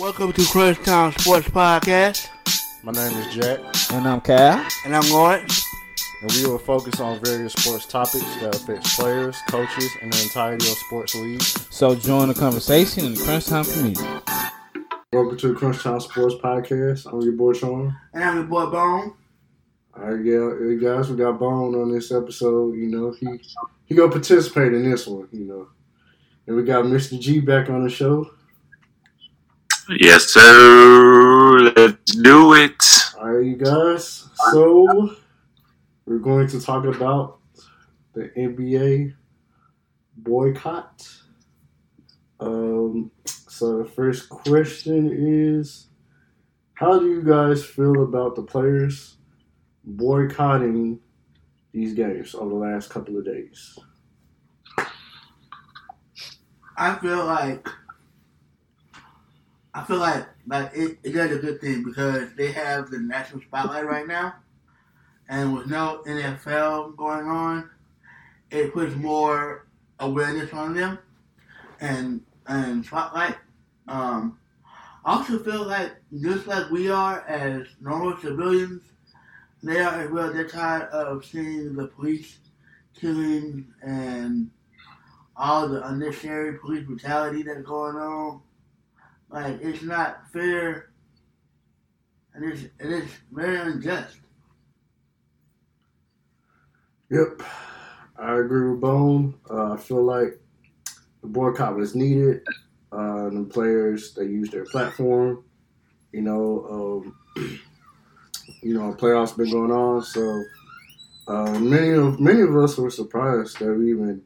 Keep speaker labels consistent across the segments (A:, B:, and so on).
A: Welcome to Crunch Time Sports Podcast,
B: My name is Jack,
C: And I'm Cal.
A: and I'm Lawrence.
B: and we will focus on various sports topics that affect players, coaches, and the entirety of sports leagues.
C: So join the conversation in the Crunch Time community.
B: Welcome to the Crunch Time Sports Podcast. I'm your boy Sean.
A: And I'm your boy Bone.
B: All right, yeah, hey, guys, we got Bone on this episode. You know, he he gonna participate in this one. You know, and we got Mr. G back on the show.
D: Yes, sir. Let's do it.
B: All right, you guys. So we're going to talk about the NBA boycott. Um, so the first question is, how do you guys feel about the players boycotting these games over the last couple of days?
A: I feel like I feel like like it, it is a good thing because they have the national spotlight right now, and with no NFL going on, it puts more awareness on them and and spotlight. Um, I also feel like just like we are as normal civilians, they are as well. They're tired of seeing the police killing and all the unnecessary police brutality that's going on. Like it's not fair, and it's it is very unjust.
B: Yep, I agree with Bone. Uh, I feel like the boycott was needed. Uh, the players they used their platform. You know, um, you know, playoffs been going on, so uh, many of many of us were surprised that we even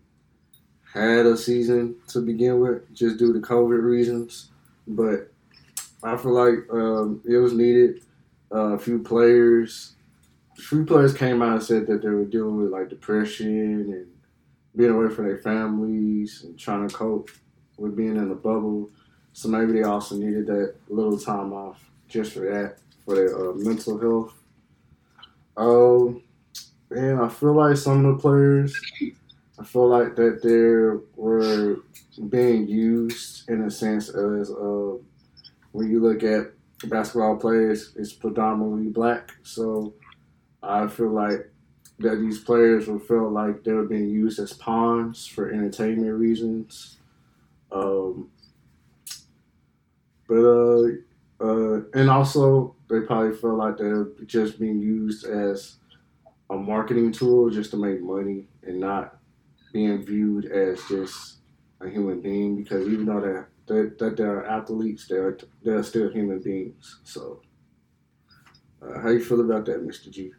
B: had a season to begin with, just due to COVID reasons. But I feel like um, it was needed. Uh, a few players a few players came out and said that they were dealing with like depression and being away from their families and trying to cope with being in a bubble. So maybe they also needed that little time off just for that, for their uh, mental health. Um, and I feel like some of the players, I feel like that they were being used in a sense as uh, when you look at basketball players, it's predominantly black. So I feel like that these players were felt like they were being used as pawns for entertainment reasons. Um, but uh, uh, and also they probably felt like they're just being used as a marketing tool just to make money and not being viewed as just a human being because even though they're, that they're athletes, they're they're still human beings. So, uh, how you feel about that, Mr. G?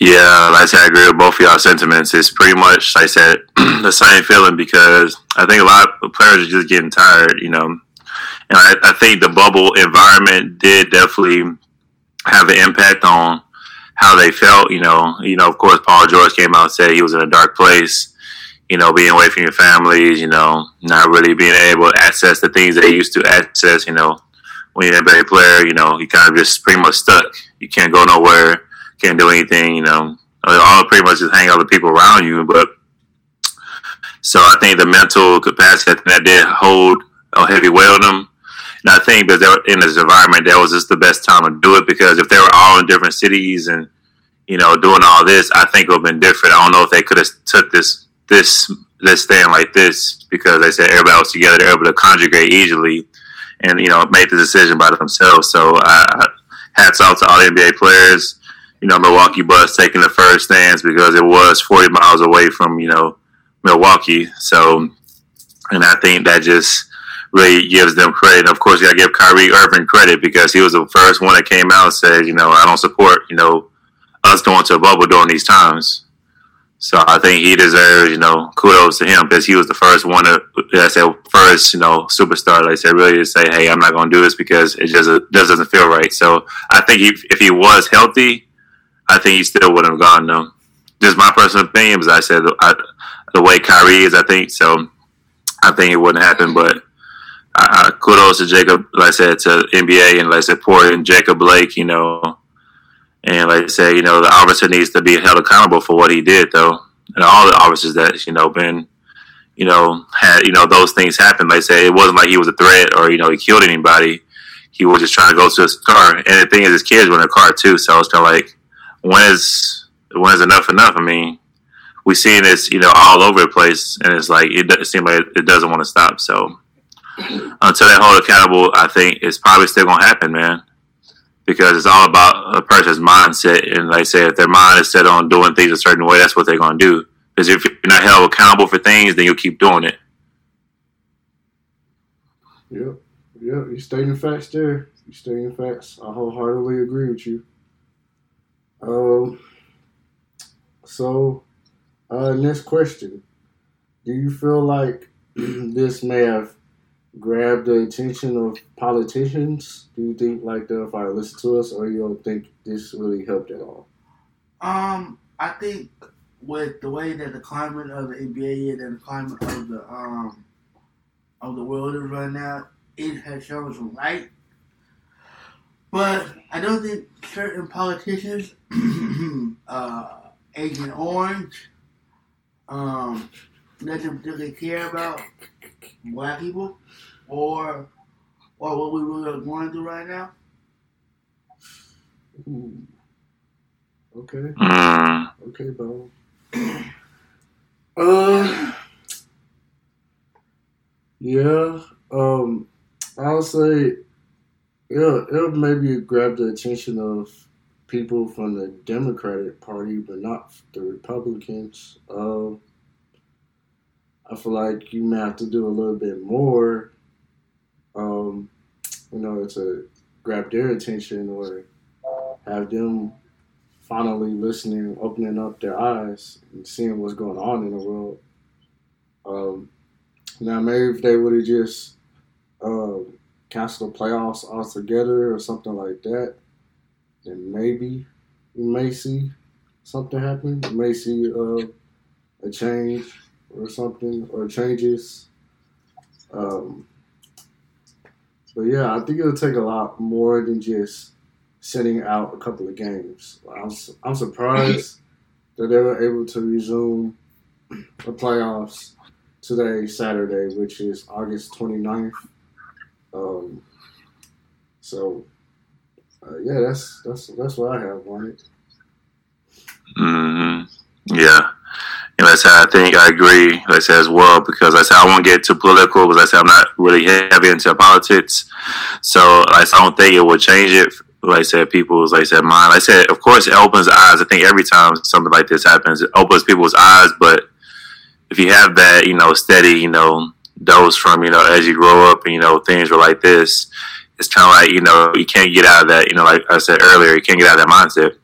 D: Yeah, like I said, I agree with both of y'all sentiments. It's pretty much, like I said, the same feeling because I think a lot of players are just getting tired, you know. And I, I think the bubble environment did definitely have an impact on how they felt, you know. You know, of course, Paul George came out and said he was in a dark place, you know, being away from your families, you know, not really being able to access the things they used to access, you know. When you're a NBA player, you know, you kind of just pretty much stuck. You can't go nowhere can't do anything, you know. All pretty much just hang out with people around you. But so I think the mental capacity that did hold a heavy weight on them. And I think that they in this environment, that was just the best time to do it because if they were all in different cities and you know doing all this, I think it would have been different. I don't know if they could have took this this this stand like this because they said everybody was together, they're able to conjugate easily and you know made the decision by themselves. So uh, hats off to all the NBA players you know, Milwaukee Bucks taking the first stands because it was 40 miles away from, you know, Milwaukee. So, and I think that just really gives them credit. And of course, you got to give Kyrie Irving credit because he was the first one that came out and said, you know, I don't support, you know, us going to a bubble during these times. So I think he deserves, you know, kudos to him because he was the first one to, I said, first, you know, superstar. Like I said, really to say, hey, I'm not going to do this because it just, it just doesn't feel right. So I think he, if he was healthy, I think he still would have gone though. Just my personal opinion, as I said, I, the way Kyrie is, I think so. I think it wouldn't happen, but uh, kudos to Jacob, like I said, to NBA and like I said, poor and Jacob Blake, you know, and like I said, you know, the officer needs to be held accountable for what he did, though, and all the officers that you know been, you know, had you know those things happen. Like I said, it wasn't like he was a threat or you know he killed anybody. He was just trying to go to his car. And the thing is, his kids were in the car too. So it's kind of like, when is when is enough enough? I mean, we've seen this, you know, all over the place, and it's like it, it seems like it doesn't want to stop. So until they hold accountable, I think it's probably still gonna happen, man. Because it's all about a person's mindset, and like I say, if their mind is set on doing things a certain way, that's what they're gonna do. Because if you're not held accountable for things, then you'll keep doing it.
B: Yep, yep. You stating facts there. You stating facts. I wholeheartedly agree with you. Um. So, uh, next question: Do you feel like this may have grabbed the attention of politicians? Do you think like they'll probably listen to us, or you don't think this really helped at all?
A: Um, I think with the way that the climate of the NBA is and the climate of the um of the world is right now, it has shown some light. But I don't think certain politicians, uh, Agent Orange, um, doesn't particularly care about black people or or what we really are going through right now.
B: Ooh. Okay,
D: Mm,
B: okay, bro. Uh, yeah. Um, I'll say, yeah, it'll maybe grab the attention of people from the Democratic Party, but not the Republicans. Uh, I feel like you may have to do a little bit more, um, you know, to grab their attention or have them finally listening, opening up their eyes and seeing what's going on in the world. Um, now, maybe if they would have just um, canceled the playoffs altogether or something like that, then maybe you may see something happen. You may see uh, a change or something or changes. Um, but yeah, I think it'll take a lot more than just sitting out a couple of games. I'm, I'm surprised that they were able to resume the playoffs today, Saturday, which is August 29th. Um, so, uh, yeah, that's that's that's what I have on it.
D: hmm Yeah. And like I said, I think I agree, like I said, as well, because like I said, I won't get too political because I said, I'm not really heavy into politics. So I said, I don't think it will change it. Like I said, people's, like I said, mind. Like I said, of course, it opens eyes. I think every time something like this happens, it opens people's eyes. But if you have that, you know, steady, you know, dose from, you know, as you grow up and, you know, things were like this, it's kind of like, you know, you can't get out of that, you know, like I said earlier, you can't get out of that mindset.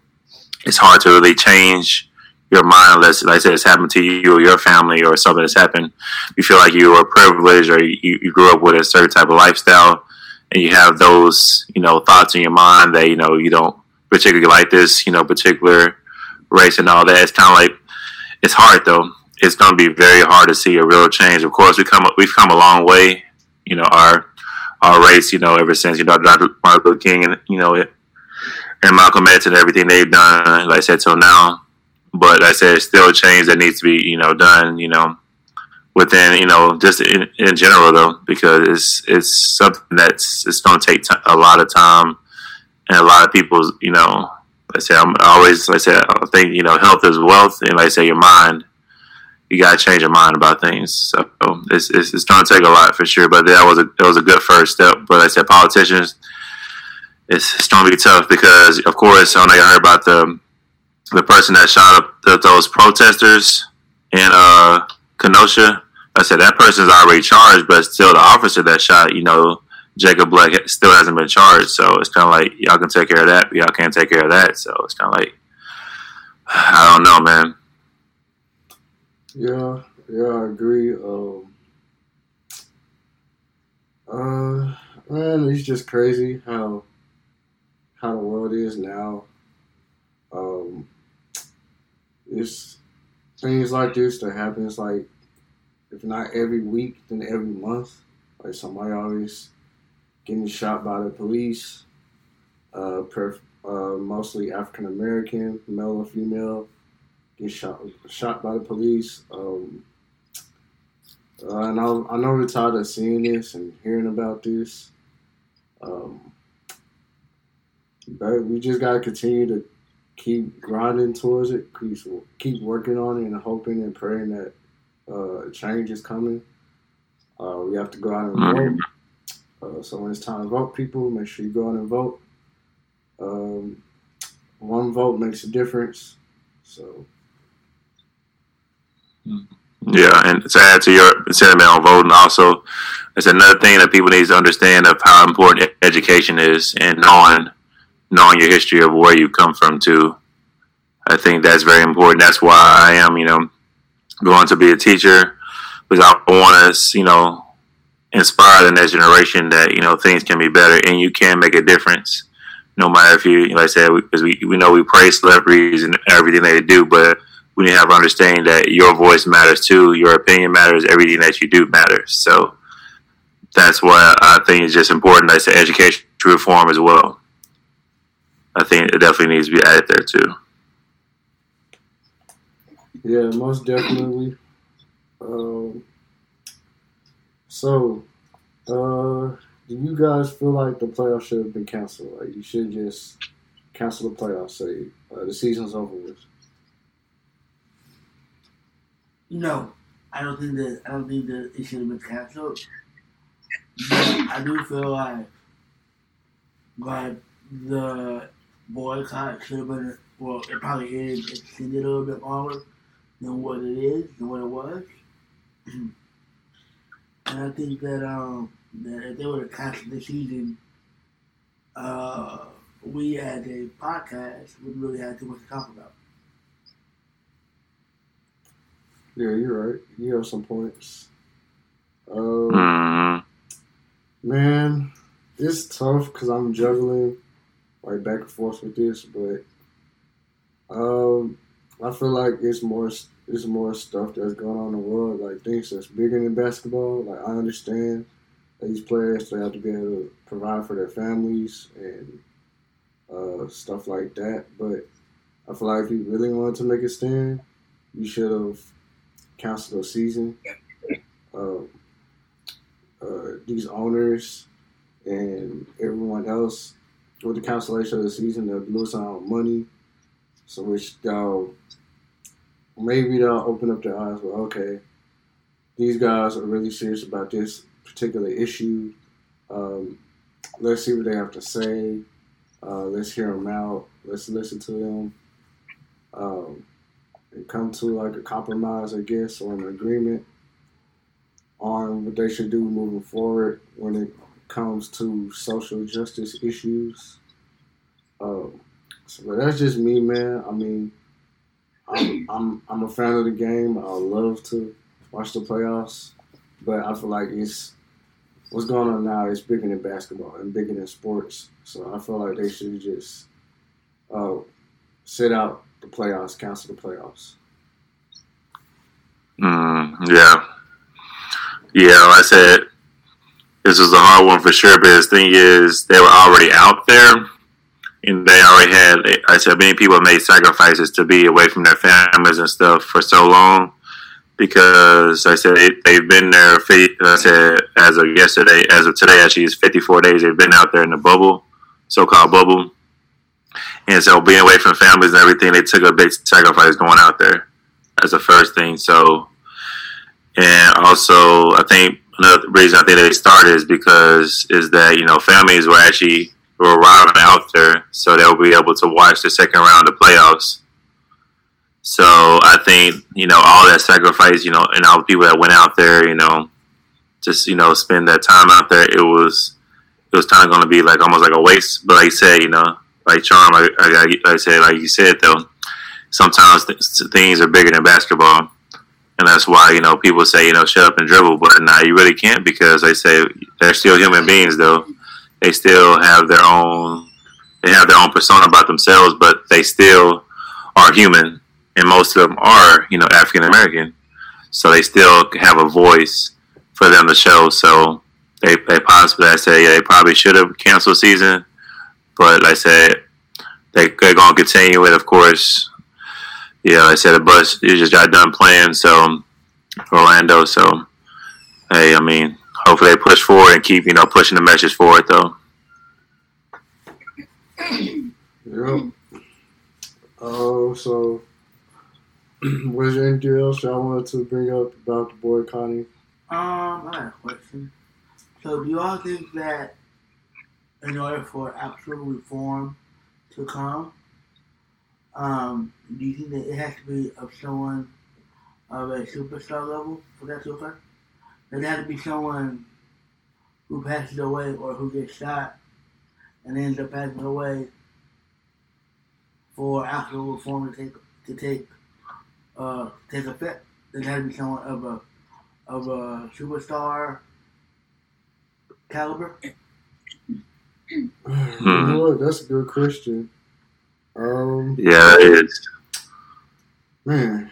D: It's hard to really change your mind unless, like I said, it's happened to you or your family or something that's happened. You feel like you were privileged or you, you grew up with a certain type of lifestyle and you have those, you know, thoughts in your mind that, you know, you don't particularly like this, you know, particular race and all that. It's kind of like, it's hard though. It's going to be very hard to see a real change. Of course, we come, we've come a long way, you know, our, our race, you know, ever since, you know, Dr. Martin Luther King and, you know, it and Malcolm X and everything they've done, like I said, till now. But like I said, it's still a change that needs to be, you know, done, you know, within, you know, just in, in general though, because it's it's something that's it's going to take t- a lot of time and a lot of people's, you know, like I say I'm always, like I said, I think, you know, health is wealth, and like I say, your mind, you got to change your mind about things. So it's, it's, it's going to take a lot for sure, but that was a, that was a good first step. But like I said, politicians, it's, it's going to be tough because, of course, I know you heard about the the person that shot up the, those protesters in uh, Kenosha. I said that person's already charged, but still the officer that shot, you know, Jacob Blake still hasn't been charged. So it's kind of like y'all can take care of that, but y'all can't take care of that. So it's kind of like I don't know, man.
B: Yeah, yeah, I agree. Um, uh, man, it's just crazy how how the world is now. Um, it's things like this that happens like if not every week, then every month. Like somebody always getting shot by the police. Uh, per, uh, mostly African American, male or female, get shot shot by the police. Um, Uh, and I, I know we're tired of seeing this and hearing about this. Um, but we just gotta continue to keep grinding towards it. Keep keep working on it and hoping and praying that uh, change is coming. Uh, we have to go out and vote. Uh, so when it's time to vote, people, make sure you go out and vote. Um, one vote makes a difference. So
D: Yeah, and to add to your sentiment on voting, also, it's another thing that people need to understand of how important education is and knowing knowing your history of where you come from too. I think that's very important. That's why I am, you know, going to be a teacher because I want to, you know, inspire the next generation that you know things can be better and you can make a difference. No matter if you, like I said, because we, we know we praise celebrities and everything they do, but we need to have understanding that your voice matters too, your opinion matters, everything that you do matters. So that's why I think it's just important. Like I said, education reform as well. I think it definitely needs to be added there too.
B: Yeah, most definitely. Um, so, uh, do you guys feel like the playoffs should have been canceled? Like you should just cancel the playoffs. Say uh, the season's over with.
A: No, I don't think that I don't think that it should have been canceled. But I do feel like like the boycott should have been well, it probably is extended a little bit longer than what it is, than what it was. and I think that um that if they would have canceled the season, uh we as a podcast wouldn't really have too much to talk about.
B: Yeah, you're right. You have some points. Um,
D: Mm,
B: Man, it's tough because I'm juggling like back and forth with this, but um, I feel like it's more it's more stuff that's going on in the world, like things that's bigger than basketball. Like I understand these players they have to be able to provide for their families and uh, stuff like that, but I feel like if you really wanted to make a stand, you should have canceled the season. Um, uh, these owners and everyone else with the cancellation of the season, they're losing out on money. So which they'll maybe they'll open up their eyes. Well, okay, these guys are really serious about this particular issue. Um, let's see what they have to say. Uh, let's hear them out. Let's listen to them. Um, and come to like a compromise, I guess, or an agreement on what they should do moving forward when it comes to social justice issues. Um, so, but that's just me, man. I mean, I'm, I'm I'm a fan of the game. I love to watch the playoffs, but I feel like it's what's going on now is bigger than basketball and bigger than sports. So I feel like they should just uh, sit out the playoffs, cancel the playoffs.
D: mm, yeah. Yeah, like I said, this was a hard one for sure, but the thing is, they were already out there, and they already had, I said, many people made sacrifices to be away from their families and stuff for so long because I said it, they've been there. I said as of yesterday, as of today, actually, it's 54 days they've been out there in the bubble, so-called bubble, and so being away from families and everything, they took a big sacrifice going out there. That's the first thing. So, and also, I think another reason I think they started is because is that you know families were actually were arriving out there, so they'll be able to watch the second round of playoffs. So I think you know all that sacrifice, you know, and all the people that went out there, you know, just you know spend that time out there. It was it was kind of going to be like almost like a waste. But like you said, you know, like charm, like, like, I- said, like you said though, sometimes th- things are bigger than basketball. And that's why, you know, people say, you know, shut up and dribble. But now you really can't because they say they're still human beings, though. They still have their own, they have their own persona about themselves, but they still are human. And most of them are, you know, African American. So they still have a voice for them to show. So they, they possibly, I say, yeah, they probably should have canceled season. But like I said, they, they're to continue it, of course, yeah, like I said the bus you just got done playing, so Orlando. So hey, I mean, hopefully they push forward and keep you know pushing the message forward though.
B: Yep. Oh, so was there anything else y'all wanted to bring up about the boy Connie?
A: Um, I got a question. So, do y'all think that in order for actual reform to come, um, do you think that it has to be of someone of a superstar level for that to occur? Does it have to be someone who passes away or who gets shot and ends up passing away for actual reform to take to take uh take effect? Does it have to be someone of a of a superstar caliber?
B: What? That's a good question. Um,
D: Yeah, it is.
B: man,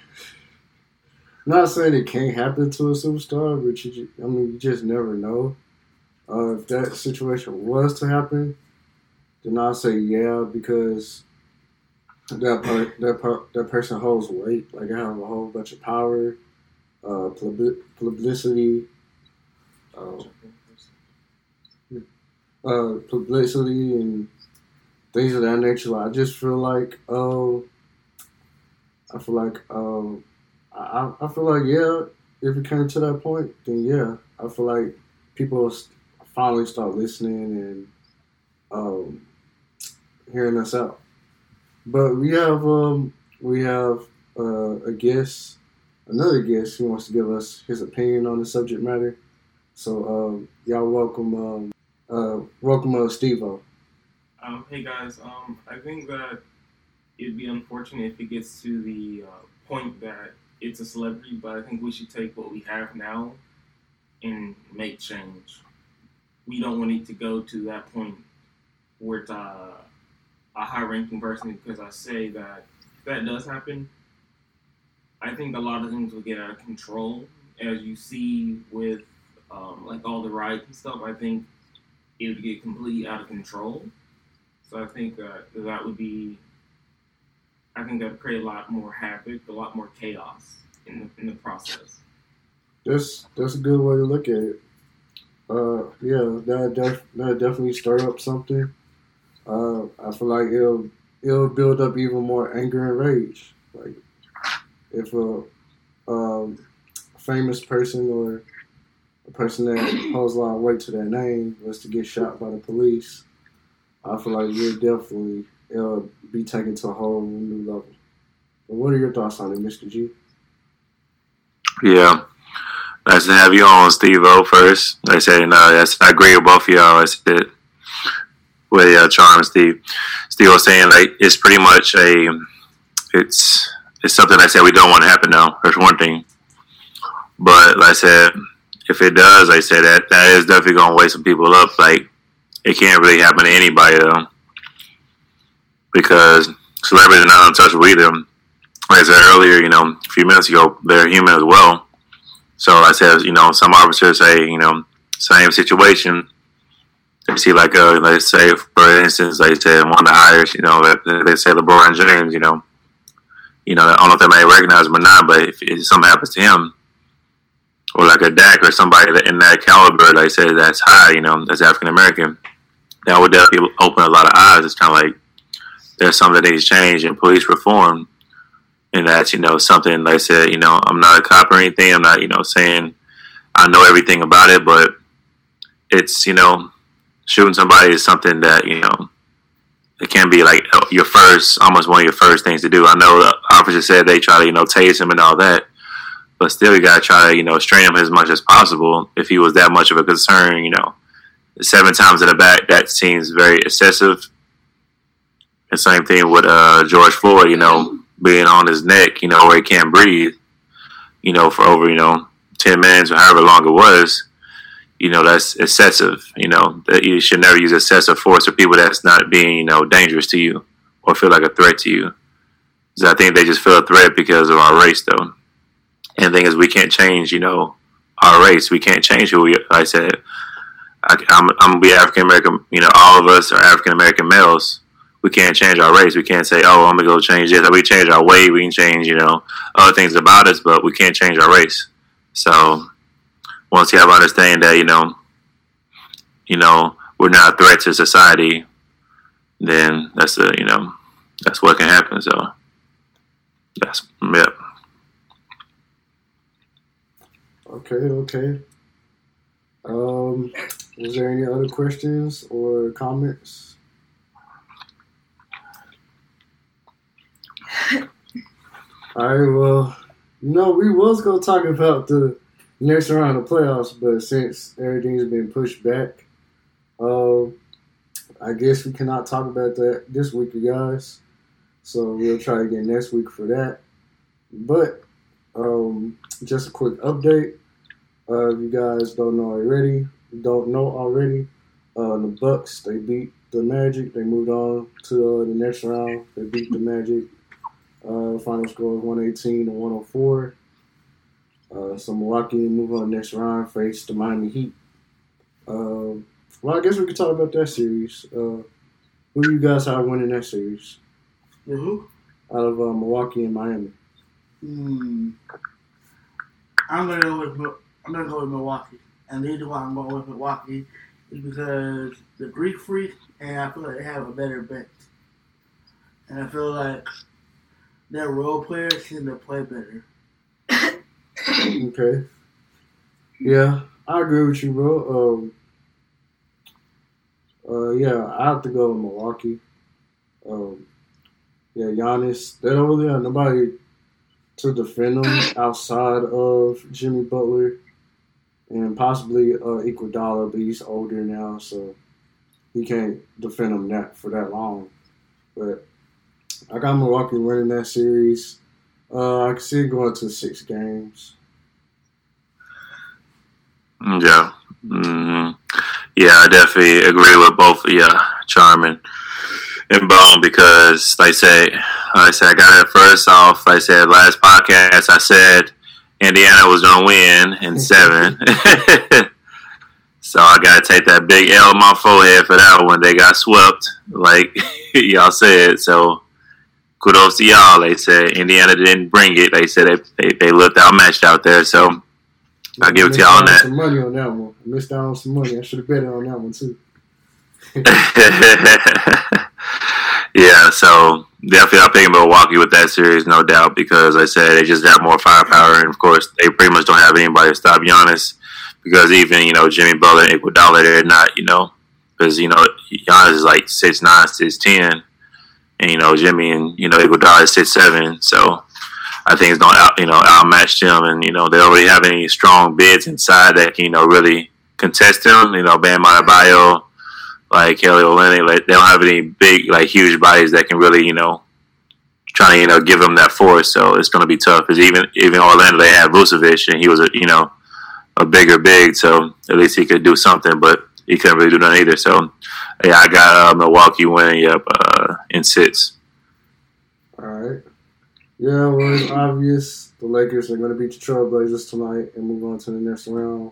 B: not saying it can't happen to a superstar, but you, I mean, you just never know. Uh, if that situation was to happen, then I'll say yeah because that per, that per, that person holds weight. Like I have a whole bunch of power, uh, publi- publicity, uh, uh, publicity, and things of that nature. I just feel like, oh, I feel like, um, I, I feel like yeah. If it came to that point, then yeah, I feel like people finally start listening and um, hearing us out. But we have um, we have uh, a guest, another guest who wants to give us his opinion on the subject matter. So um, y'all welcome, um, uh, welcome uh, Steve-O.
E: Um, hey guys, um, I think that it'd be unfortunate if it gets to the uh, point that it's a celebrity, but I think we should take what we have now and make change. We don't want it to go to that point where it's uh, a high ranking person because I say that if that does happen, I think a lot of things will get out of control. As you see with um, like all the riots and stuff, I think it would get completely out of control. So I think that that would be, I think that would create a lot more havoc, a lot more chaos in the, in the process.
B: That's that's a good way to look at it. Uh, yeah, that def- that definitely stir up something. Uh, I feel like it'll it'll build up even more anger and rage. Like if a um, famous person or a person that holds a lot of weight to their name was to get shot by the police, I feel like you'll definitely it'll be taken to a whole new level. But what are your thoughts on it, Mr. G?
D: Yeah. Nice to have you on, Steve O first. Like I said, no, that's, I agree with both of y'all. I said, with uh, Charm Steve. Steve was saying, like, it's pretty much a, it's, it's something I said we don't want to happen now. That's one thing. But like I said, if it does, like I said, that, that is definitely going to wake some people up. Like, it can't really happen to anybody, though. Because celebrities are not untouchable either. Like I said earlier, you know, a few minutes ago, they're human as well. So I said, you know, some officers say, you know, same situation. They see like, uh, let's say, for instance, they said one of the hires, you know, they, say LeBron James, you know, you know, I don't know if they may recognize him or not, but if, if something happens to him, or like a Dak or somebody in that caliber, like say that's high, you know, that's African American, that would definitely open a lot of eyes. It's kind of like there's something that needs change in police reform and that's you know something like I said you know I'm not a cop or anything. I'm not you know saying I know everything about it but it's you know shooting somebody is something that you know it can be like uh, your first almost one of your first things to do. I know the officer said they try to you know tase him and all that but still you gotta try to you know strain him as much as possible if he was that much of a concern you know seven times in the back that seems very excessive the same thing with uh, George Floyd you know being on his neck, you know, where he can't breathe, you know, for over, you know, 10 minutes or however long it was, you know, that's excessive. You know, that you should never use excessive force for people that's not being, you know, dangerous to you or feel like a threat to you. Because I think they just feel a threat because of our race, though. And the thing is, we can't change, you know, our race. We can't change who we, like I said, I, I'm, I'm to be African American, you know, all of us are African American males we can't change our race. We can't say, "Oh, I'm gonna go change this." We change our weight. We can change, you know, other things about us, but we can't change our race. So, once you have understanding that you know, you know, we're not a threat to society, then that's a you know, that's what can happen. So that's yep.
B: Okay, okay. Um, is there any other questions or comments? All right, well, know, we was gonna talk about the next round of playoffs, but since everything's been pushed back, uh, I guess we cannot talk about that this week, you guys. So we'll try again next week for that. But um, just a quick update. Uh, if you guys don't know already, don't know already, uh, the Bucks they beat the Magic. They moved on to uh, the next round. They beat the Magic. Uh, final score was 118 to 104. Uh, so Milwaukee move on next round, face the Miami Heat. Uh, well, I guess we could talk about that series. Uh, who do you guys have winning that series
A: who?
B: out of uh, Milwaukee and Miami?
A: Hmm. I'm gonna go with I'm gonna go with Milwaukee, and the reason why I'm going with Milwaukee is because the Greek Freak, and I feel like they have a better bench, and I feel like their role players seem to play better.
B: Okay. Yeah, I agree with you, bro. Um, uh, yeah, I have to go with Milwaukee. Um, yeah, Giannis. They don't really have nobody to defend them outside of Jimmy Butler and possibly uh, Iguodala, but he's older now, so he can't defend them that for that long. But I got Milwaukee winning that series. Uh, I can see it going to six games.
D: Yeah. hmm Yeah, I definitely agree with both of you, Charmin and Bone, because like I said, like I said, I got it first off. Like I said, last podcast, I said Indiana was going to win in mm-hmm. seven. so I got to take that big L on my forehead for that one. They got swept, like y'all said. So kudos to y'all. They said Indiana didn't bring it. They said they, they, they looked outmatched out there. So I'll give it to y'all on that.
B: Some money on that one. I missed out on some money. I should have bet on that one too.
D: yeah, so definitely I'm picking Milwaukee with that series, no doubt, because I said they just have more firepower, and of course they pretty much don't have anybody to stop Giannis, because even you know Jimmy Butler and Iguodala, they're not, you know, because you know Giannis is like six nine, six ten, and you know Jimmy and you know Iguodala is six seven, so. I think it's gonna out, you know outmatch them, and you know they don't really have any strong bids inside that can you know really contest them. You know Bam Adebayo, like Kelly Olynyk, like they don't have any big like huge bodies that can really you know try to you know give them that force. So it's going to be tough. Because even even Orlando they had Vucevic and he was a you know a bigger big, so at least he could do something, but he couldn't really do nothing either. So yeah, I got uh, Milwaukee winning. Yep, uh, in six.
B: All right. Yeah, well, it's obvious the Lakers are going to beat the Trailblazers tonight and move on to the next round.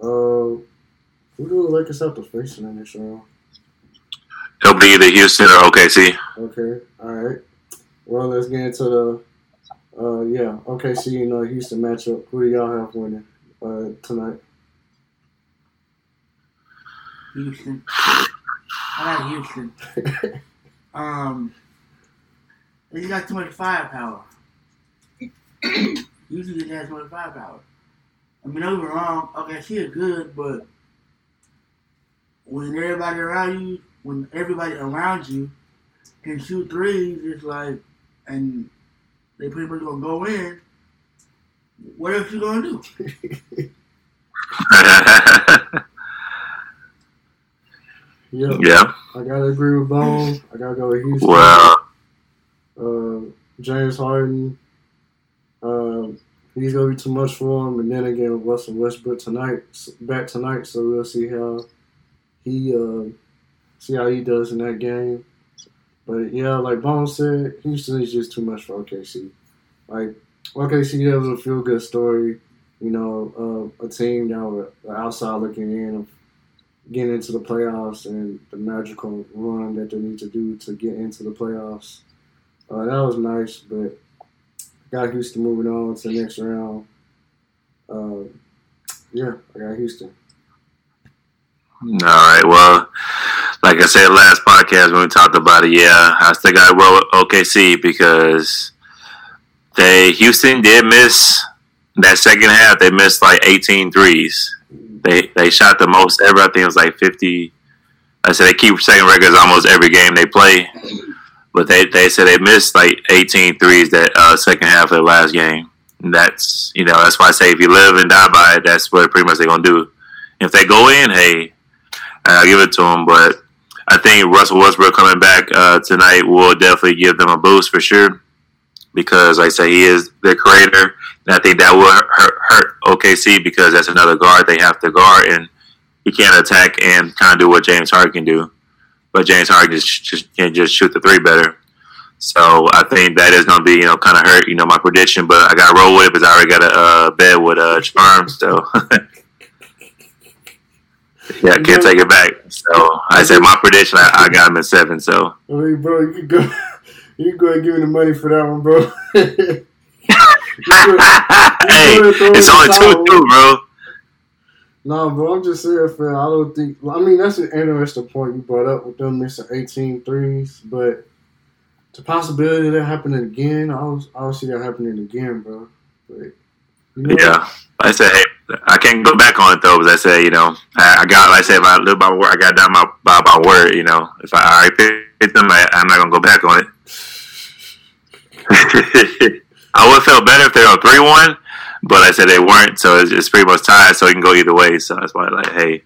B: Uh, who do the Lakers have to face in this next round?
D: It'll be either Houston or OKC.
B: Okay, all right. Well, let's get into the uh, yeah, OKC and uh, Houston matchup. Who do y'all have winning uh, tonight?
A: Houston. I like Houston. Um, they just got too much firepower. Houston just has too much firepower. I mean, don't get me wrong. OKC is good, but when everybody around you, when everybody around you can shoot threes, it's like, and they pretty much gonna go in. What else you gonna do?
B: Yep,
D: yeah.
B: I gotta agree with Bone. I gotta go with Houston.
D: Well,
B: uh, James Harden. Um, he's gonna be too much for him, and then again, Russell Westbrook tonight, back tonight, so we'll see how he uh, see how he does in that game. But yeah, like Bone said, Houston is just too much for OKC. Like OKC, that was a feel good story. You know, uh, a team that were outside looking in of getting into the playoffs and the magical run that they need to do to get into the playoffs. Uh, that was nice, but got Houston moving on to the next round. Uh, Yeah, I got Houston.
D: All right. Well, like I said last podcast when we talked about it, yeah, I still got to roll with OKC because they Houston did miss that second half. They missed like 18 threes. They they shot the most ever. I think it was like 50. I said they keep setting records almost every game they play, but they they said they missed like 18 threes that uh, second half of the last game. And that's you know that's why I say if you live and die by it, that's what pretty much they're gonna do. If they go in, hey, I'll give it to them. But I think Russell Westbrook coming back uh, tonight will definitely give them a boost for sure. Because like I say, he is their creator, and I think that will hurt, hurt OKC because that's another guard they have to guard, and he can't attack and kind of do what James Harden can do. But James Harden just, just can just shoot the three better. So I think that is going to be, you know, kind of hurt, you know, my prediction. But I got to roll with it because I already got a uh, bet with uh, Charm. So yeah, I can't take it back. So I said my prediction. I, I got him at seven. So
B: I mean, bro, you can go, you go ahead and give me the money for that one, bro.
D: hey, it's only two two, bro.
B: No, bro, I'm just saying. I don't think. I mean, that's an interesting point you brought up with them missing 18 threes, but the possibility of that happening again, I don't, I don't see that happening again, bro. But, you know,
D: Yeah, I said, hey, I can't go back on it though. Because I said, you know, I, I got, like I said, if I live by my word, I got down my by my word. You know, if I already picked them, I, I'm not gonna go back on it. I would feel better if they were three one, but I said they weren't, so it's, it's pretty much tied. So it can go either way. So that's why, like, hey,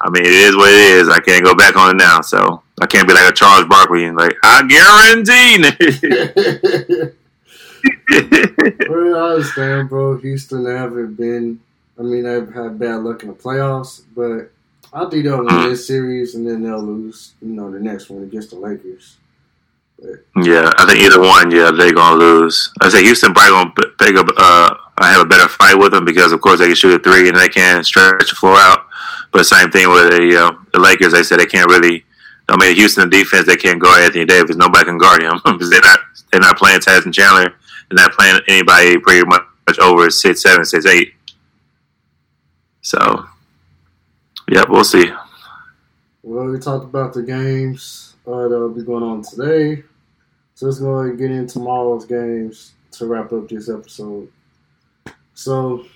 D: I mean, it is what it is. I can't go back on it now. So I can't be like a Charles Barkley and like, I guarantee.
B: I understand, bro. Houston haven't been. I mean, they've had bad luck in the playoffs, but I think they'll win this series and then they'll lose. You know, the next one against the Lakers.
D: Yeah, I think either one, yeah, they're gonna lose. I say Houston probably gonna pick up. Uh, I have a better fight with them because, of course, they can shoot a three and they can stretch the floor out. But same thing with the uh, the Lakers. They said they can't really. I mean, Houston defense they can't guard Anthony Davis. Nobody can guard him because they're not they're not playing Tyson Chandler. They're not playing anybody pretty much over six seven six eight. So, yeah, we'll see.
B: Well, we talked about the games uh, that'll be going on today. So let's go ahead and get into tomorrow's games to wrap up this episode. So,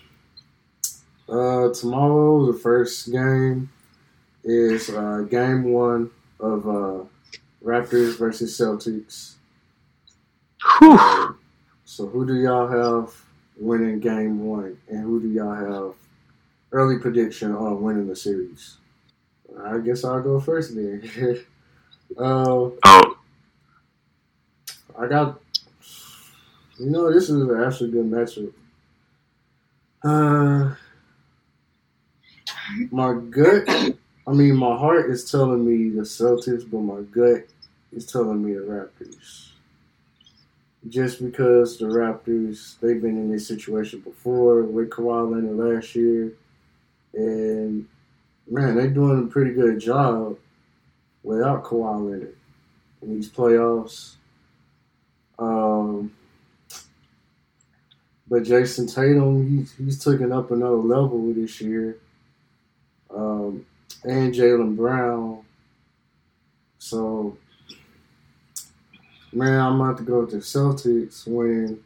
B: uh, tomorrow, the first game is uh, game one of uh, Raptors versus Celtics.
D: Whew.
B: So, who do y'all have winning game one? And who do y'all have early prediction on winning the series? I guess I'll go first then. uh,
D: Oh,
B: I got. You know, this is an actually good matchup. Uh, my gut. I mean, my heart is telling me the Celtics, but my gut is telling me the Raptors. Just because the Raptors, they've been in this situation before with Kawhi Leonard last year, and man, they're doing a pretty good job without Kawhi Leonard in these playoffs. Um, but Jayson Tatum, he's he's taken up another level this year. Um, and Jaylen Brown. So, man, I'm about to go with the Celtics winning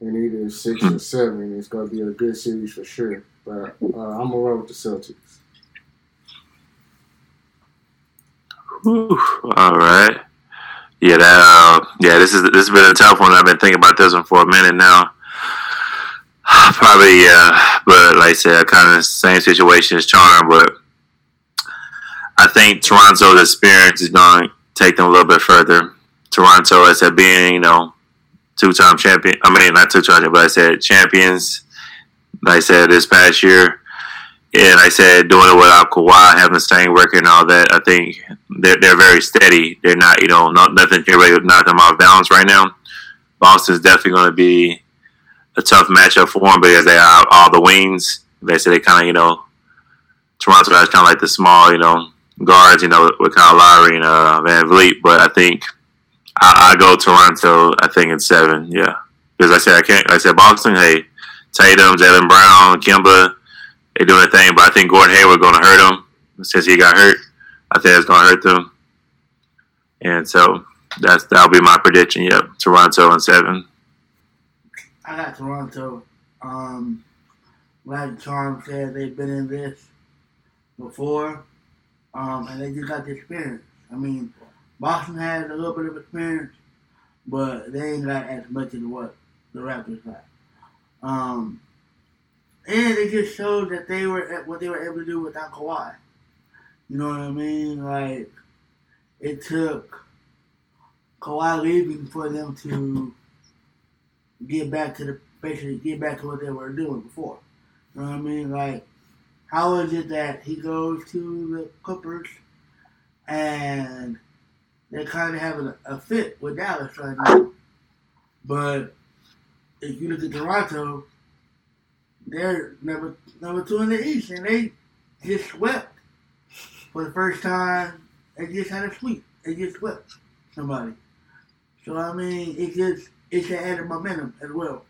B: in either six or seven. It's going to be a good series for sure. But uh, I'm to roll with the Celtics.
D: Whew. all right. Yeah, that. Uh, yeah, this is this has been a tough one. I've been thinking about this one for a minute now. Probably, yeah, but like I said, kind of same situation as Charm, but I think Toronto's experience is going to take them a little bit further. Toronto, as I said, being you know two-time champion. I mean, not two-time, but I said champions. Like I said this past year, and I said doing it without Kawhi, having the same record and all that. I think they're they're very steady. They're not, you know, not nothing can really knock them off balance right now. Boston's definitely going to be a tough matchup for them because they have all the wings. They say they kind of, you know, Toronto has kind of like the small, you know, guards, you know, with Kyle Lowry and uh, VanVleet. But I think I, I go Toronto. I think in seven, yeah. Because I said I can't. I said Boston. Hey, Tatum, Jaylen Brown, Kemba, they're doing a thing. But I think Gordon Hayward going to hurt him since he got hurt. I think it's going to hurt them. And so that's that'll be my prediction. Yep, Toronto and seven.
A: I got Toronto. Um, like Charm said, they've been in this before, um, and they just got the experience. I mean, Boston has a little bit of experience, but they ain't got as much as what the Raptors got. Um, and it just showed that they were what they were able to do without Kawhi. You know what I mean? Like it took Kawhi leaving for them to get back to the basically get back to what they were doing before. You know what I mean? Like, how is it that he goes to the Clippers and they're kind of have a, a fit with Dallas right now? But if you look at Toronto, they're number number two in the East, and they just swept for the first time. They just had a sweep. They just swept somebody. So I mean, it just it's an added momentum as well.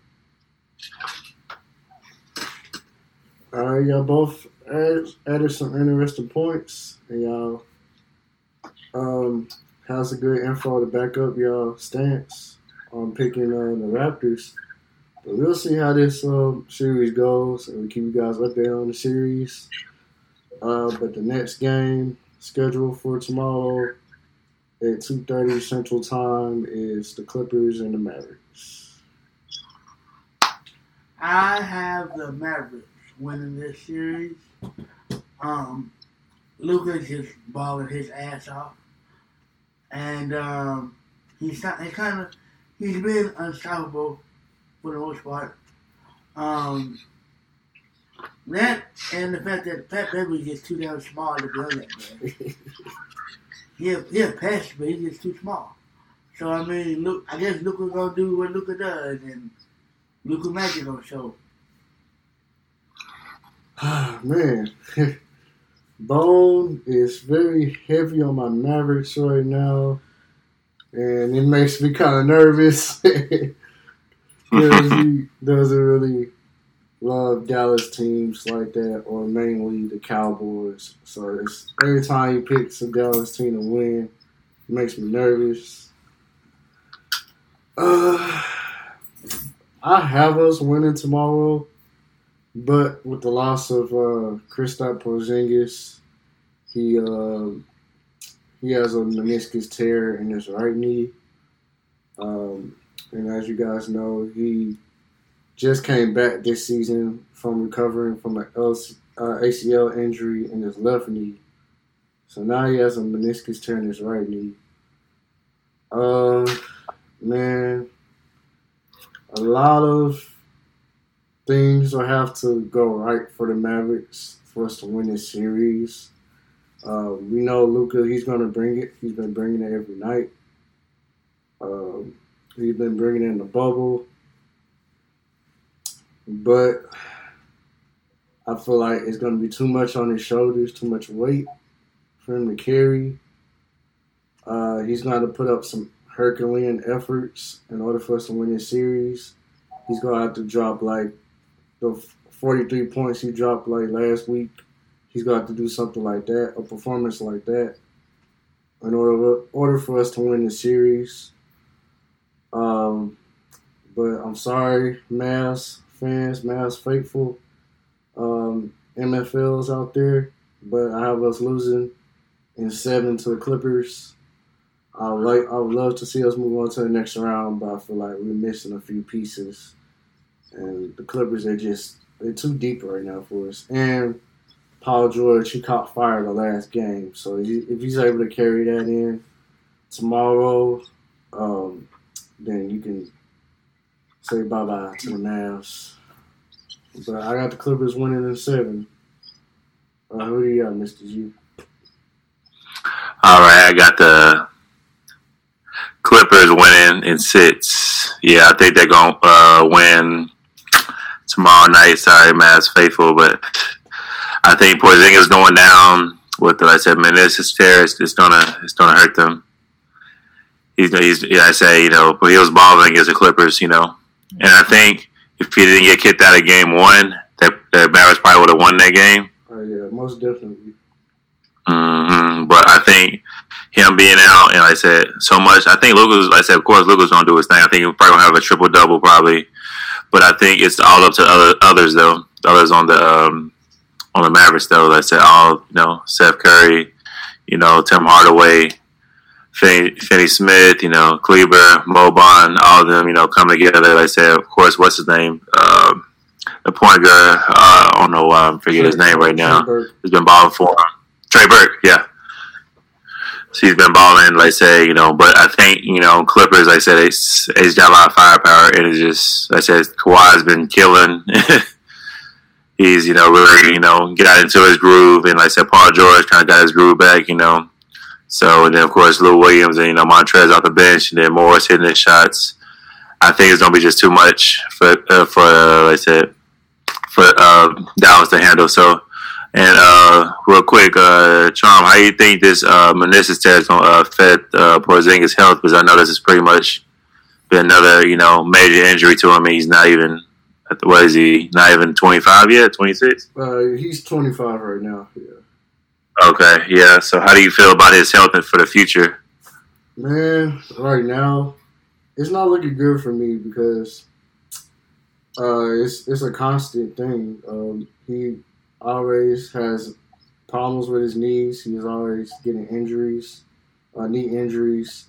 B: All right, y'all both added, added some interesting points, and y'all um, has a good info to back up y'all stance on picking uh, the Raptors. But we'll see how this um, series goes, and we keep you guys updated on the series. Uh, but the next game scheduled for tomorrow at two thirty Central Time is the Clippers and the Mavericks.
A: I have the Mavericks winning this series. Um, Luka's just balling his ass off, and um, he's not, he kind of he's been unstoppable for the most part. Um, that and the fact that Pat Beverley's just too damn small to be on that man. He'll he'll pass, but he's just too small. So I mean, look, I guess Luka's gonna do what Luka does, and Luka Magic gonna show.
B: Ah man, Bone is very heavy on my Mavericks right now, and it makes me kind of nervous because he doesn't really love Dallas teams like that, or mainly the Cowboys. So it's, every time he picks a Dallas team to win, it makes me nervous. Uh, I have us winning tomorrow. But with the loss of uh, Kristaps Porzingis, he uh, he has a meniscus tear in his right knee, um, and as you guys know, he just came back this season from recovering from an uh, ACL injury in his left knee. So now he has a meniscus tear in his right knee. Uh, man, a lot of things will have to go right for the Mavericks for us to win this series. Uh, we know Luka; he's going to bring it. He's been bringing it every night. Um, he's been bringing in the bubble, but I feel like it's going to be too much on his shoulders, too much weight for him to carry. Uh, he's going to put up some Herculean efforts in order for us to win this series. He's going to have to drop like the 43 points he dropped like last week. He's got to do something like that, a performance like that, in order order for us to win the series. Um, but I'm sorry, Mavs fans, Mavs faithful, um, MFLs out there. But I have us losing in seven to the Clippers. I would like I would love to see us move on to the next round, but I feel like we're missing a few pieces. And the Clippers are just they're too deep right now for us. And Paul George, he caught fire the last game, so if he's able to carry that in tomorrow, um, then you can say bye bye to the Mavs. But I got the Clippers winning in seven. Uh, who do you got, Mister G?
D: All right, I got the Clippers winning in six. Yeah, I think they're gonna uh, win tomorrow night. Sorry, Mavs faithful, but I think Porzingis going down. What did I say? Meniscus tear. It's, it's gonna it's gonna hurt them. He's he's yeah. I say you know, but he was balling against the Clippers. You know, and I think if he didn't get kicked out of game one, that the Mavericks probably would have won that game.
B: Oh yeah, most definitely.
D: hmm But I think him being out and like I said so much. I think Luka's, like I said, of course, Luka's gonna do his thing. I think he'll probably gonna have a triple double probably. But I think it's all up to other others though. The others on the um, on the Mavericks though. Like I said, all you know, Seth Curry, you know, Tim Hardaway, Finney, Smith, you know, Kleber, Boban, all of them, you know, come together. Like I said, of course, what's his name? Um, the point guard. Uh, I don't know why I'm forgetting his name right now. He's been balling for him. Trey Burke, yeah. So he's been balling, like I say, you know, but I think, you know, Clippers, like I said, it's, it's got a lot of firepower, and it's just, like I said, Kawhi's been killing. he's, you know, really, you know, get out into his groove, and like I said, Paul George kind of got his groove back, you know. So, and then, of course, Lou Williams and, you know, Montrez off the bench, and then Morris hitting his shots. I think it's to be just too much for, uh, for uh, like I said, for uh, Dallas to handle. So, and uh, real quick, uh, Charm, how do you think this uh, meniscus is going to affect uh, Porzingis' health? Because I know this has pretty much been another, you know, major injury to him. He's not even, what is he, not even 25 yet, 26?
B: Uh, he's 25 right now. Yeah.
D: Okay, yeah. So how do you feel about his health and for the future?
B: Man, right now, it's not looking good for me because uh, it's it's a constant thing. Um, he always has problems with his knees. He's always getting injuries, uh, knee injuries.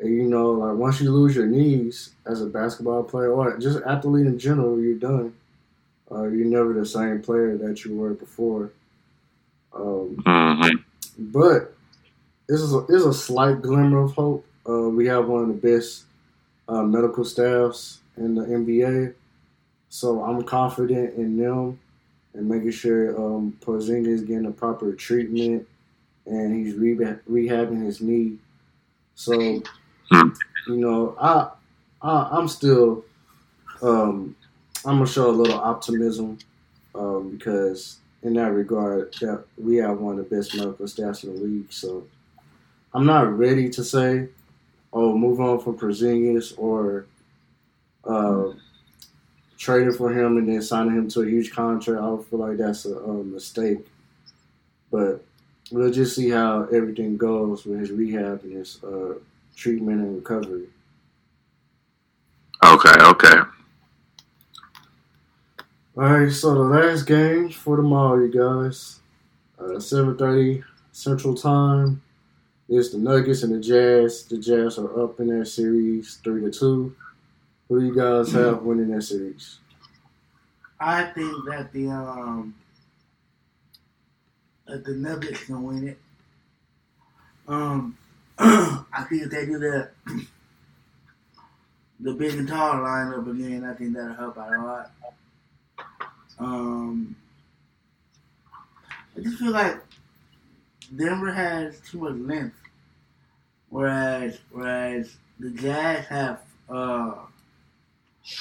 B: And, you know, like once you lose your knees as a basketball player or just athlete in general, you're done. Uh, you're never the same player that you were before. Um,
D: hmm
B: but this is a, this is a slight glimmer of hope. Uh, we have one of the best uh, medical staffs in the NBA, so I'm confident in them and making sure um, Porzingis is getting the proper treatment and he's rehab- rehabbing his knee. So, you know, I, I I'm still um, I'm gonna show a little optimism um, because in that regard, that we have one of the best medical staffs in the league. So I'm not ready to say, oh, move on from Porzingis or uh, trading for him and then signing him to a huge contract. I would feel like that's a, a mistake. But we'll just see how everything goes with his rehab and his uh, treatment and recovery.
D: Okay, okay.
B: All right, so the last game for tomorrow, you guys, uh, seven thirty Central Time. Is the Nuggets and the Jazz. The Jazz are up in that series three to two. Who do you guys have winning that series?
A: I think that the um that the Nuggets can win it. Um, I think if they do the the big and tall lineup again, I think that'll help out a lot. Um, I just feel like Denver has too much length, whereas whereas the Jazz have uh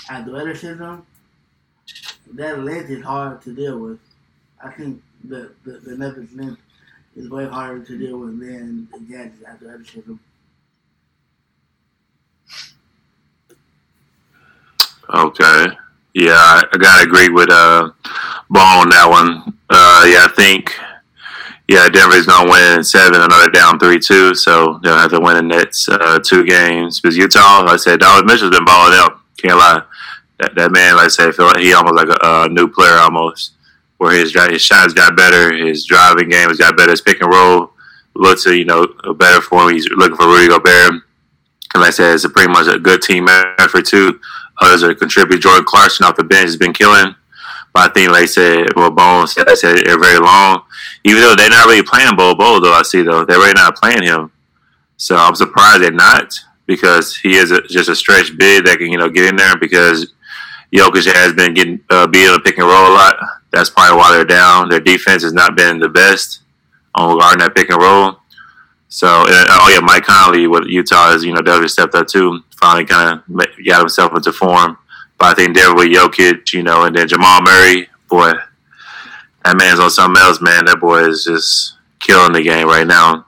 A: athleticism that length is hard to deal with. I think the the, the Nuggets length is way harder to deal with than the Jazz's athleticism.
D: Okay. Yeah, I, I gotta agree with uh Ball on that one. Uh yeah, I think yeah, Denver's gonna win in seven, another down three two, so they'll have to win the next uh, two games. Because Utah, like I said, Donovan Mitchell's been balling out. Can't lie. That, that man, like I said, feel like he almost like a, a new player almost. Where his his shots got better, his driving game has got better, his pick and roll looks you know better for him. He's looking for Rudy Gobert. And like I said, it's pretty much a good team effort too. Others are contribute. Jordan Clarkson off the bench has been killing. But I think, like I said, well, Bones said, I said they're very long. Even though they're not really playing Bol Bol, though, I see, though. They're really not playing him. So I'm surprised they're not because he is a, just a stretch big that can, you know, get in there because Jokic has been getting uh, beat on the pick and roll a lot. That's probably why they're down. Their defense has not been the best on guarding that pick and roll. So, and, uh, oh yeah, Mike Conley with Utah is you know, definitely stepped up too. Finally kind of got himself into form. But I think Denver with Jokic, you know, and then Jamal Murray, boy, that man's on something else, man. That boy is just killing the game right now.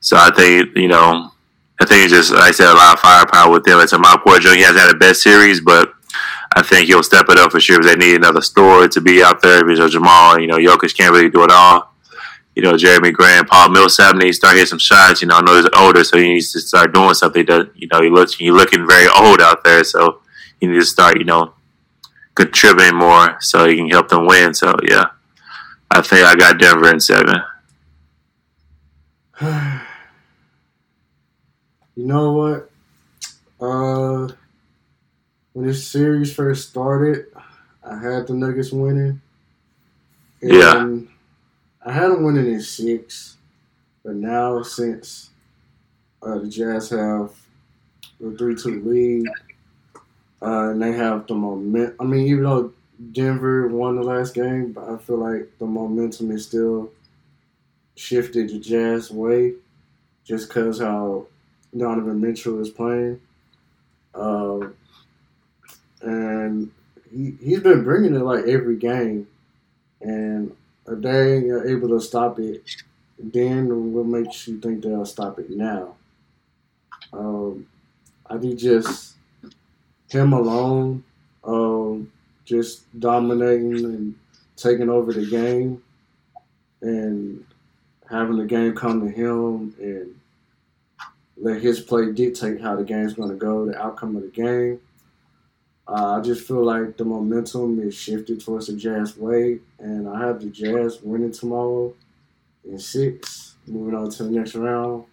D: So I think, you know, I think it's just, like I said, a lot of firepower with them. It's a Mount Porter Jr. He hasn't had the best series, but I think he'll step it up for sure if they need another story to be out there because Jamal, you know, Jokic can't really do it all. You know, Jerami Grant, Paul Millsap needs to start hitting some shots. You know, I know he's older, so he needs to start doing something. That you know, he looks he's looking very old out there, so he needs to start, you know, contributing more so he can help them win. So yeah, I think I got Denver in seven.
B: you know what? Uh, when this series first started, I had the Nuggets winning. And
D: Yeah.
B: I had winning in six, but now since uh, the Jazz have the three-two lead, uh, and they have the momentum. I mean, even though Denver won the last game, but I feel like the momentum is still shifted the Jazz way, just because how Donovan Mitchell is playing. Uh, and he, he's been bringing it like every game. And if they ain't able to stop it, then what makes you think they'll stop it now? Um, I think just him alone, um, just dominating and taking over the game and having the game come to him and let his play dictate how the game's going to go, the outcome of the game. Uh, I just feel like the momentum is shifted towards the Jazz way, and I have the Jazz winning tomorrow in six, moving on to the next round,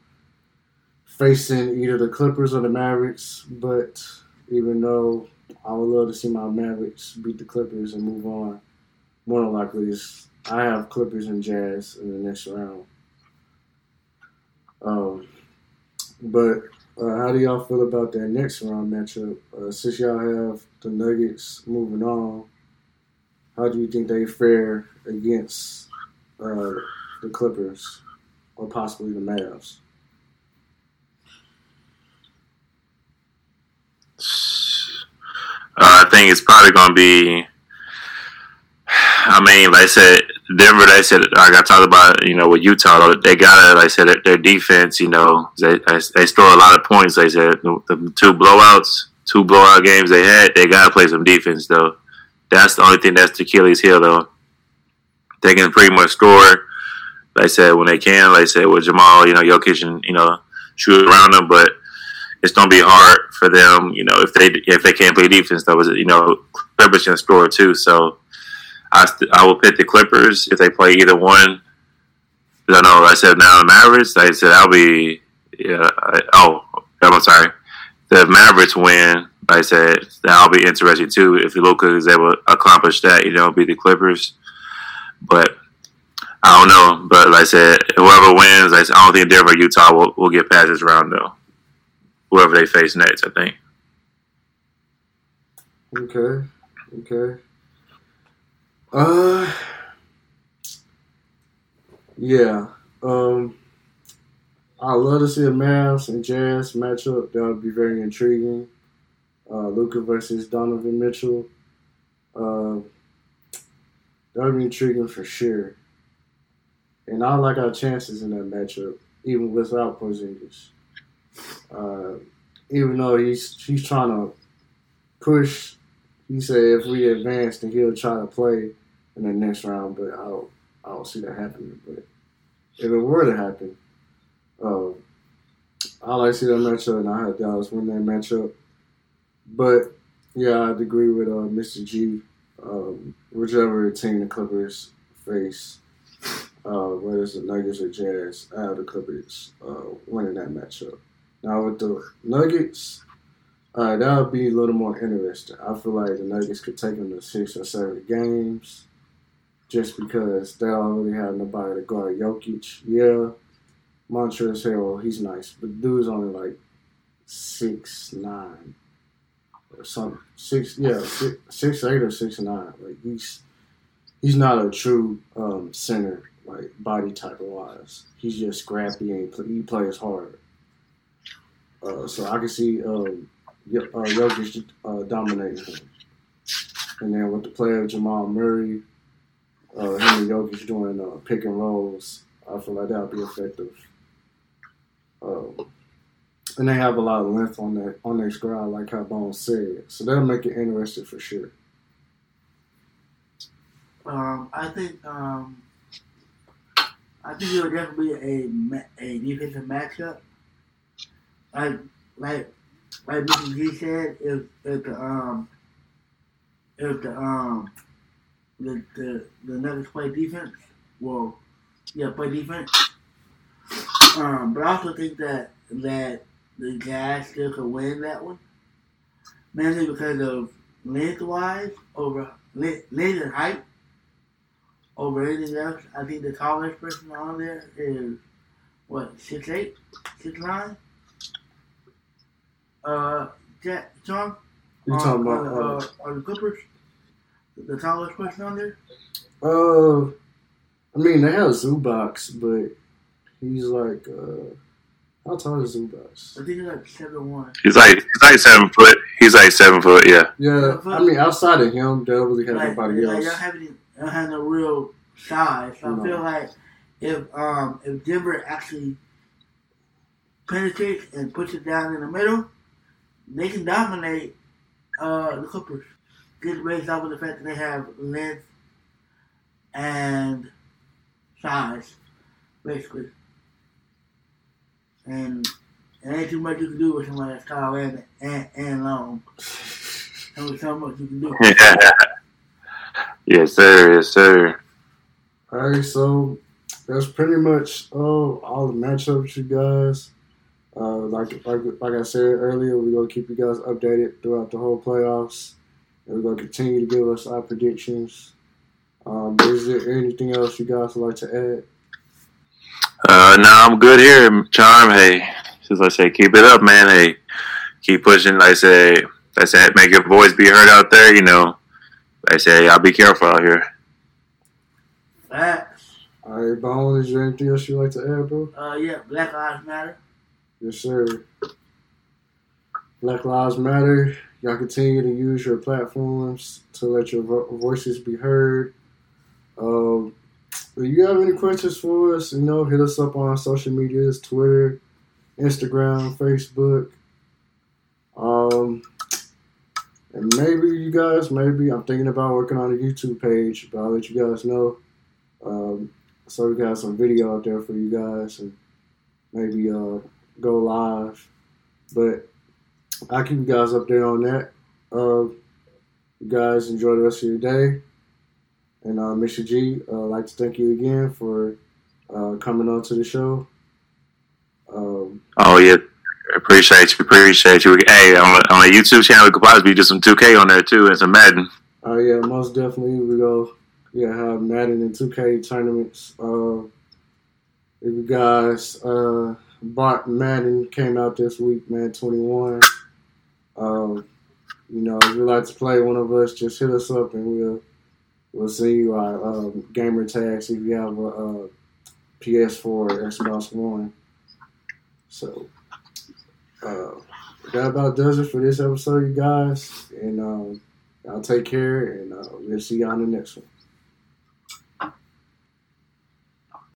B: facing either the Clippers or the Mavericks. But even though I would love to see my Mavericks beat the Clippers and move on, more than likely is I have Clippers and Jazz in the next round. Um, but uh, how do y'all feel about that next round matchup? Uh, since y'all have the Nuggets moving on, how do you think they fare against uh, the Clippers or possibly the Mavs?
D: Uh, I think it's probably going to be. I mean, like I said, Denver. They said like I talked about, you know, with Utah, they got to, like I said, their, defense. You know, they they score a lot of points. They said the, the two blowouts, two blowout games they had, they got to play some defense though. That's the only thing that's the Achilles heel though. They can pretty much score. Like I said, when they can, like I said, with Jamal, you know, Jokic, and you know, shoot around them, but it's gonna be hard for them, you know, if they if they can't play defense. Though, was you know, Clippers can score too. So I st- I will pick the Clippers if they play either one. I know I said now the Mavericks. I said I'll be yeah. I, oh, I'm sorry. The Mavericks win. I said that'll be interesting too if Luka is able to accomplish that. You know, beat the Clippers. But I don't know. But like I said, whoever wins, I don't think Denver, Utah will, will get past this round though whoever they face next, I think.
B: Okay, okay. Uh, yeah. Um, I love to see a Mavs and Jazz matchup. That would be very intriguing. Uh, Luka versus Donovan Mitchell. Uh, that would be intriguing for sure. And I like our chances in that matchup, even without Porzingis. Uh, even though he's he's trying to push, he said if we advance, then he'll try to play in the next round. But I don't, I don't see that happening. But if it were to happen, uh, I like to see that matchup, and I had Dallas win that matchup. But yeah, I'd agree with uh, Mr. G. Um, whichever team the Clippers face, uh, whether it's the Nuggets or Jazz, I have the Clippers uh, winning that matchup. Now with the Nuggets, uh, that would be a little more interesting. I feel like the Nuggets could take them to six or seven games, just because they really have nobody to guard Jokic. Yeah, Montrezl Harrell, he's nice, but dude's only like six nine or something. Six, yeah, six, six eight or six nine. Like he's he's not a true um, center, like body type wise. He's just scrappy and he plays hard. Uh, so I can see um, uh, Jokic uh, dominating him. And then with the player Jamal Murray, uh, him and Jokic doing uh, pick and rolls, I feel like that would be effective. Um, and they have a lot of length on their on their squad, like how Bones said. So that'll make it interesting for sure.
A: Um, I think um, I think it'll definitely be a a defensive matchup. Like like like Mr. G said, if if the um if the um the the the Nuggets play defense, well, yeah, play defense. Um, but I also think that that the Jazz still could win that one, mainly because of lengthwise over length and height over anything else. I think the tallest person on there is what six eight, six nine. Uh, Jack John.
B: You talking about?
A: uh, on the Clippers? The tallest question on there?
B: Uh, I mean they have Zubac, but he's like, uh, how tall is Zubac?
A: I think he's like seven one.
D: He's like he's like seven foot. He's like seven foot. Yeah.
B: Yeah, I mean outside of him, they don't really have
A: Like,
B: nobody
A: like
B: else.
A: y'all have any, y'all have no real size. So
B: No.
A: I feel like if um if Denver actually penetrates and puts it down in the middle, they can dominate uh the Clippers. Just based off of the fact that they have length and size, basically. And it ain't too much you can do with somebody that's tall and and, and long. There's so much you can do.
D: yes, sir. Yes, sir.
B: All right, so that's pretty much uh, all the matchups, you guys. Uh, like like like I said earlier, we're gonna keep you guys updated throughout the whole playoffs, and we're gonna continue to give us our predictions. Um, is there anything else you guys would like to add?
D: Uh, no, I'm good here, Charm. Hey, just like I say, keep it up, man. Hey, keep pushing. Like I say, like I said, make your voice be heard out there. You know, like I say, y'all be careful out here.
A: Facts.
B: All right, Bone, is there anything else you'd like to add, bro?
A: Uh, yeah, Black Lives Matter.
B: Yes, sir. Black Lives Matter. Y'all continue to use your platforms to let your vo- voices be heard. Um, if you have any questions for us, you know, hit us up on social medias Twitter, Instagram, Facebook. Um, and maybe you guys, maybe I'm thinking about working on a YouTube page, but I'll let you guys know. Um, so we got some video out there for you guys and maybe uh, go live. But I'll keep you guys updated on that. Uh, you guys enjoy the rest of your day. And uh, Mr. G, uh, I'd like to thank you again for uh, coming on to the show. Um,
D: Oh yeah, appreciate you, appreciate you. Hey, on, on a YouTube channel, we could possibly do some 2K on there too and some Madden.
B: oh yeah, most definitely we go. Yeah, have Madden and 2K tournaments. Uh, if you guys uh, bought Madden came out this week, man, 21. Um, you know, if you'd like to play one of us, just hit us up and we'll we'll send you our um, gamer tags if you have a, uh PS4 or Xbox One. So uh, that about does it for this episode, you guys. And um, y'all take care, and uh, we'll see y'all on the next one.